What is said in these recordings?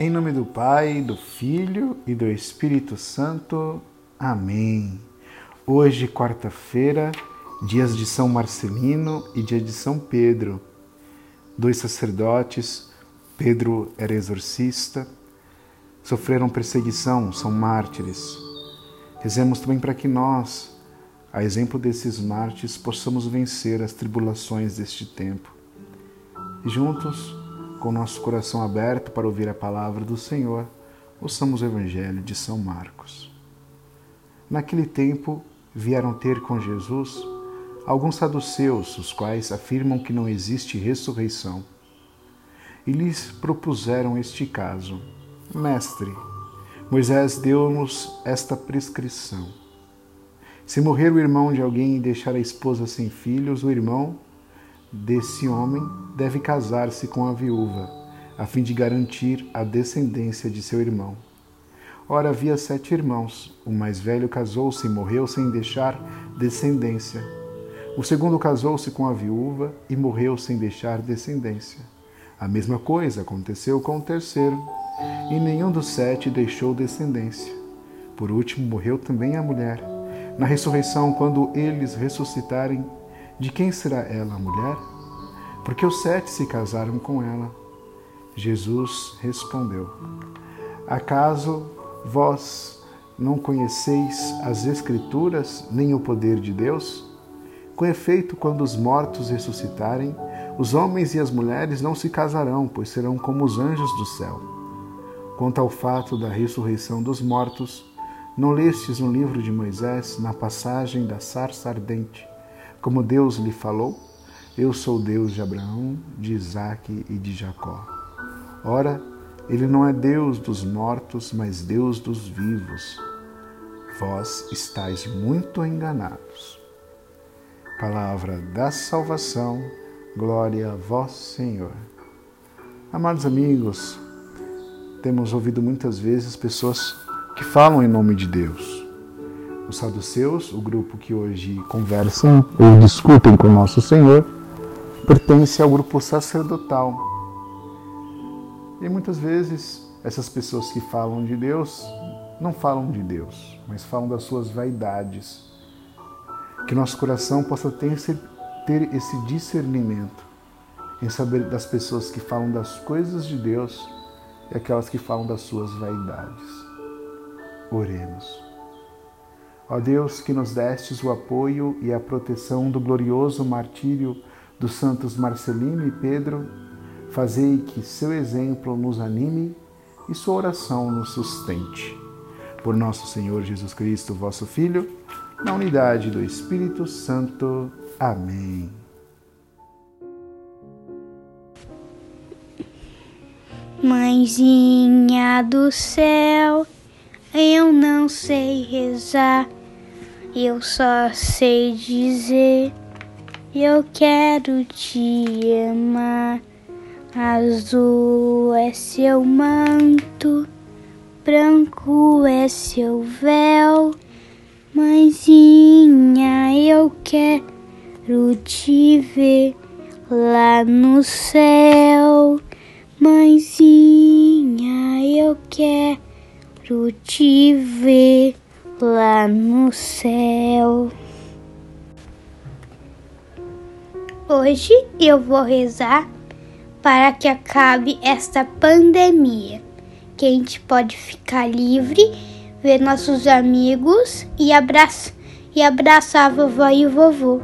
Em nome do Pai, do Filho e do Espírito Santo. Amém. Hoje, quarta-feira, dias de São Marcelino e dia de São Pedro. Dois sacerdotes, Pedro era exorcista, sofreram perseguição, são mártires. Rezemos também para que nós, a exemplo desses mártires, possamos vencer as tribulações deste tempo. E juntos, com nosso coração aberto para ouvir a palavra do Senhor, ouçamos o Evangelho de São Marcos. Naquele tempo, vieram ter com Jesus alguns saduceus, os quais afirmam que não existe ressurreição. E lhes propuseram este caso: Mestre, Moisés deu-nos esta prescrição. Se morrer o irmão de alguém e deixar a esposa sem filhos, o irmão desse homem deve casar-se com a viúva, a fim de garantir a descendência de seu irmão. Ora, havia sete irmãos. O mais velho casou-se e morreu sem deixar descendência. O segundo casou-se com a viúva e morreu sem deixar descendência. A mesma coisa aconteceu com o terceiro, e nenhum dos sete deixou descendência. Por último, morreu também a mulher. Na ressurreição, quando eles ressuscitarem, de quem será ela a mulher? Porque os sete se casaram com ela. Jesus respondeu: Acaso vós não conheceis as Escrituras nem o poder de Deus? Com efeito, quando os mortos ressuscitarem, os homens e as mulheres não se casarão, pois serão como os anjos do céu. Quanto ao fato da ressurreição dos mortos, não lestes no livro de Moisés, na passagem da sarça ardente, como Deus lhe falou, eu sou Deus de Abraão, de Isaque e de Jacó. Ora, ele não é Deus dos mortos, mas Deus dos vivos. Vós estáis muito enganados. Palavra da salvação, glória a vós, Senhor. Amados amigos, temos ouvido muitas vezes pessoas que falam em nome de Deus os saduceus, o grupo que hoje conversam ou discutem com nosso Senhor, pertence ao grupo sacerdotal. E muitas vezes essas pessoas que falam de Deus não falam de Deus, mas falam das suas vaidades. Que nosso coração possa ter esse, ter esse discernimento em saber das pessoas que falam das coisas de Deus e aquelas que falam das suas vaidades. Oremos. Ó Deus, que nos destes o apoio e a proteção do glorioso martírio dos santos Marcelino e Pedro, fazei que seu exemplo nos anime e sua oração nos sustente. Por nosso Senhor Jesus Cristo, vosso Filho, na unidade do Espírito Santo. Amém. Mãezinha do céu, eu não sei rezar eu só sei dizer, eu quero te amar. Azul é seu manto, branco é seu véu. Mãezinha, eu quero te ver lá no céu. Mãezinha, eu quero te ver lá no céu. Hoje eu vou rezar para que acabe esta pandemia, que a gente pode ficar livre, ver nossos amigos e, e abraçar a vovó e o vovô.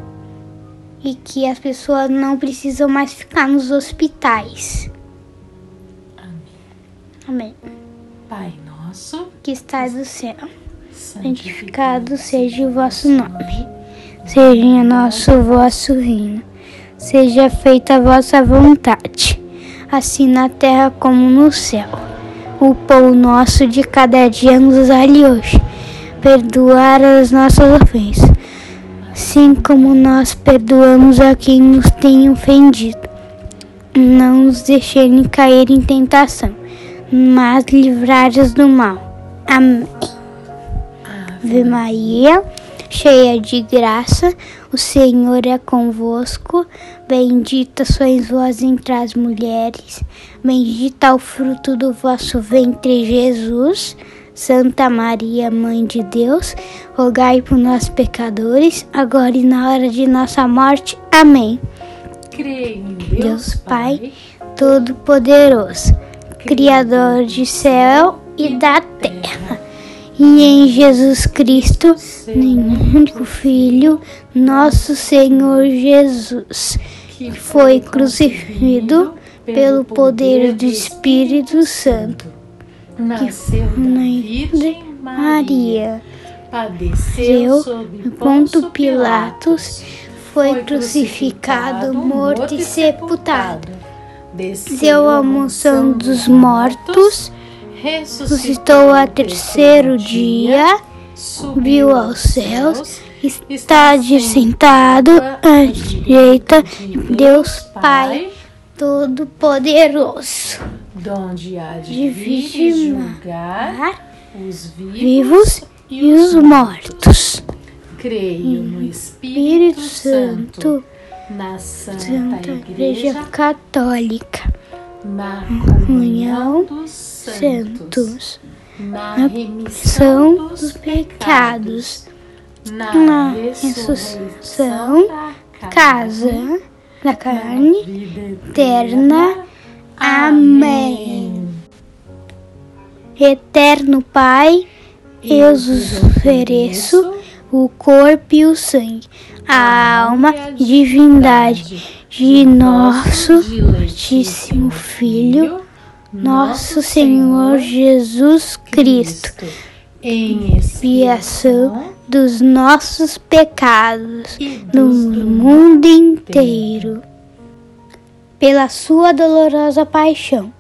E que as pessoas não precisam mais ficar nos hospitais. Amém. Amém. Pai nosso, Que estás no céu santificado seja o vosso nome. Seja nosso vosso reino. Seja feita a vossa vontade, assim na terra como no céu. O pão nosso de cada dia nos dai hoje. Perdoar as nossas ofensas, assim como nós perdoamos a quem nos tem ofendido. Não nos deixem cair em tentação, mas livrai-nos do mal. Amém. Ave Maria, cheia de graça, O Senhor é convosco, bendita sois vós entre as mulheres, bendito é o fruto do vosso ventre, Jesus. Santa Maria, Mãe de Deus, rogai por nós pecadores, agora e na hora de nossa morte. Amém. Creio em Deus Deus, Pai, Pai, Todo-Poderoso, Criador de céu e da terra, e em Jesus Cristo, seu único Filho, nosso Senhor Jesus, que foi crucificado pelo poder do Espírito Santo, nasceu da Virgem Maria, padeceu sob Ponto Pilatos, foi crucificado, morto e sepultado. Desceu à mansão dos mortos, ressuscitou ao terceiro dia, subiu aos céus, está de sentado à direita de Deus Pai Todo-Poderoso, donde há de vir vir julgar os vivos e os mortos. Creio no Espírito Espírito Santo, na Santa, Igreja Católica, na comunhão dos santos, na remissão dos dos pecados, na ressurreição da casa da carne eterna. Amém. Eterno Pai, eu vos ofereço o corpo e o sangue, a alma e divindade de nosso Santíssimo Filho, nosso Senhor Jesus Cristo, em expiação dos nossos pecados no mundo inteiro. Pela sua dolorosa paixão,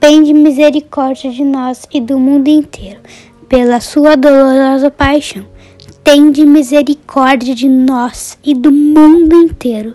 tende misericórdia de nós e do mundo inteiro. Pela sua dolorosa paixão, tende misericórdia de nós e do mundo inteiro.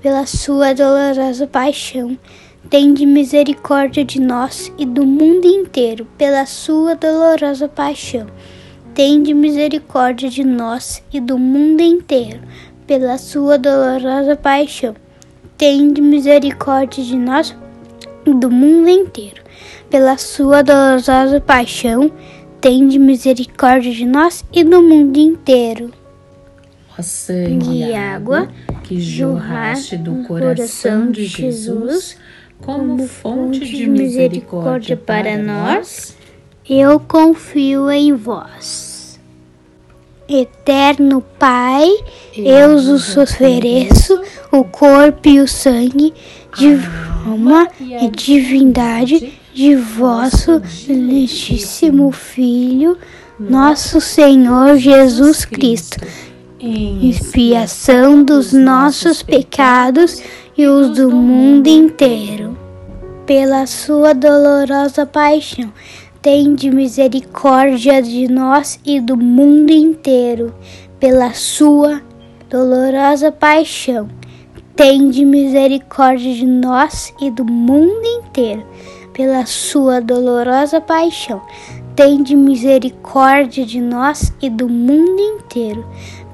Pela sua dolorosa paixão, tende misericórdia de nós e do mundo inteiro. Pela sua dolorosa paixão, tende misericórdia de nós e do mundo inteiro. Pela sua dolorosa paixão, tende misericórdia de nós e do mundo inteiro. Pela sua dolorosa paixão, tende misericórdia de nós e do mundo inteiro. Ó sangue E água que jorraste do coração de Jesus como fonte de misericórdia para nós, Eu confio em vós. Eterno Pai, eu vos ofereço o corpo e o sangue de alma e divindade de vosso Santíssimo Filho, nosso Senhor Jesus Cristo, em expiação dos nossos pecados e os do mundo inteiro. Pela sua dolorosa paixão, tende misericórdia de nós e do mundo inteiro. Pela sua dolorosa paixão, tende misericórdia de nós e do mundo inteiro. Pela sua dolorosa paixão, tende misericórdia de nós e do mundo inteiro.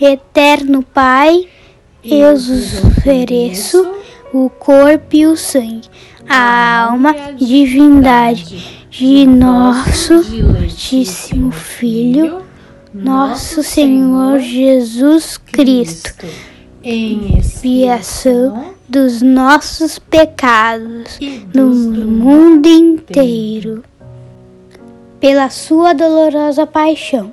Eterno Pai, eu vos ofereço o corpo e o sangue, a alma e divindade de nosso Santíssimo Filho, nosso Senhor Jesus Cristo, em expiação dos nossos pecados no mundo inteiro. Pela sua dolorosa paixão,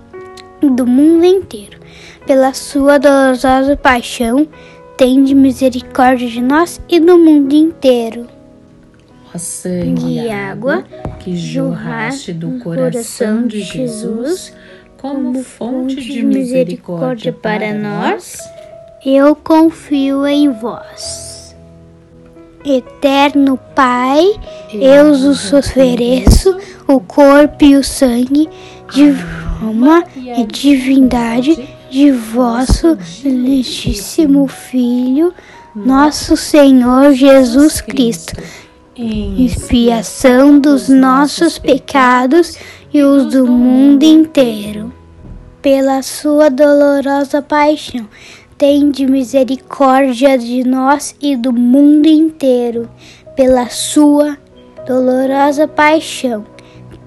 do mundo inteiro, pela sua dolorosa paixão. Tende misericórdia de nós e do mundo inteiro. Ó sangue e água que jorraste do coração de Jesus como fonte de misericórdia para nós eu confio em vós. Eterno Pai, eu vos ofereço o corpo e o sangue de alma e divindade de vosso legítimo Filho, nosso Senhor Jesus Cristo, expiação dos nossos pecados e os do mundo inteiro. Pela sua dolorosa paixão, tende misericórdia de nós e do mundo inteiro, pela sua dolorosa paixão.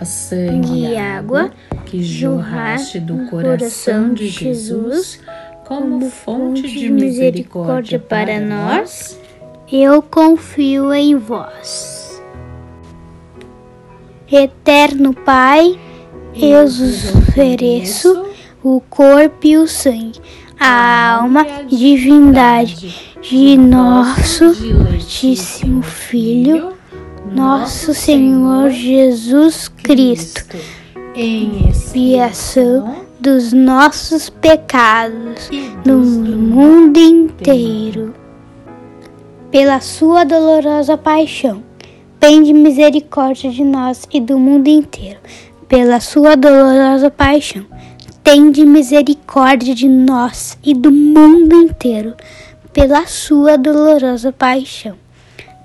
Ó sangue e água que jorraste do coração de Jesus como fonte de misericórdia para nós, eu confio em vós. Eterno Pai, eu vos ofereço o corpo e o sangue a alma e divindade de nosso Santíssimo Filho, nosso Senhor Jesus Cristo, em expiação dos nossos pecados no mundo inteiro. Pela sua dolorosa paixão, pende misericórdia de nós e do mundo inteiro. Pela sua dolorosa paixão, tende misericórdia de nós e do mundo inteiro, pela sua dolorosa paixão.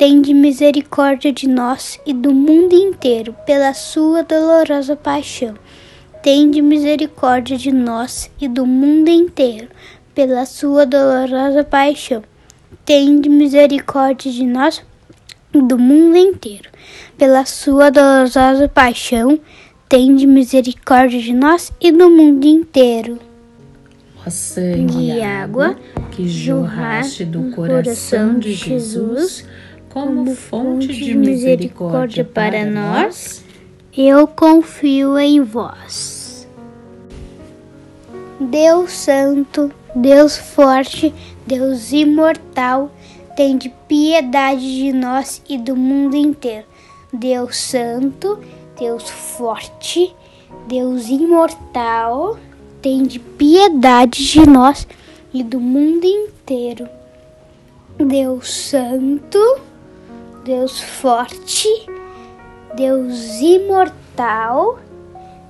Tende misericórdia de nós e do mundo inteiro, pela sua dolorosa paixão. Tende misericórdia de nós e do mundo inteiro, pela sua dolorosa paixão. Tende misericórdia de nós e do mundo inteiro, pela sua dolorosa paixão. Tende misericórdia de nós e do mundo inteiro. Ó sangue e água que jorraste do coração de Jesus como fonte de misericórdia para nós, eu confio em vós. Deus Santo, Deus Forte, Deus Imortal, tende piedade de nós e do mundo inteiro. Deus Santo, Deus Forte, Deus Imortal, tende piedade de nós e do mundo inteiro. Deus Santo, Deus forte, Deus imortal,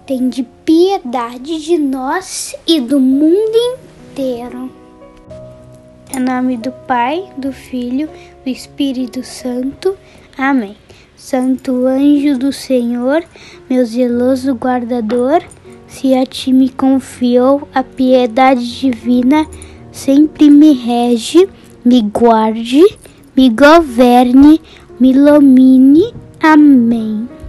tem de piedade de nós e do mundo inteiro. Em nome do Pai, do Filho, do Espírito Santo. Amém. Santo anjo do Senhor, meu zeloso guardador, se a ti me confiou a piedade divina, sempre me rege, me guarde, me governe me ilumine. Amém.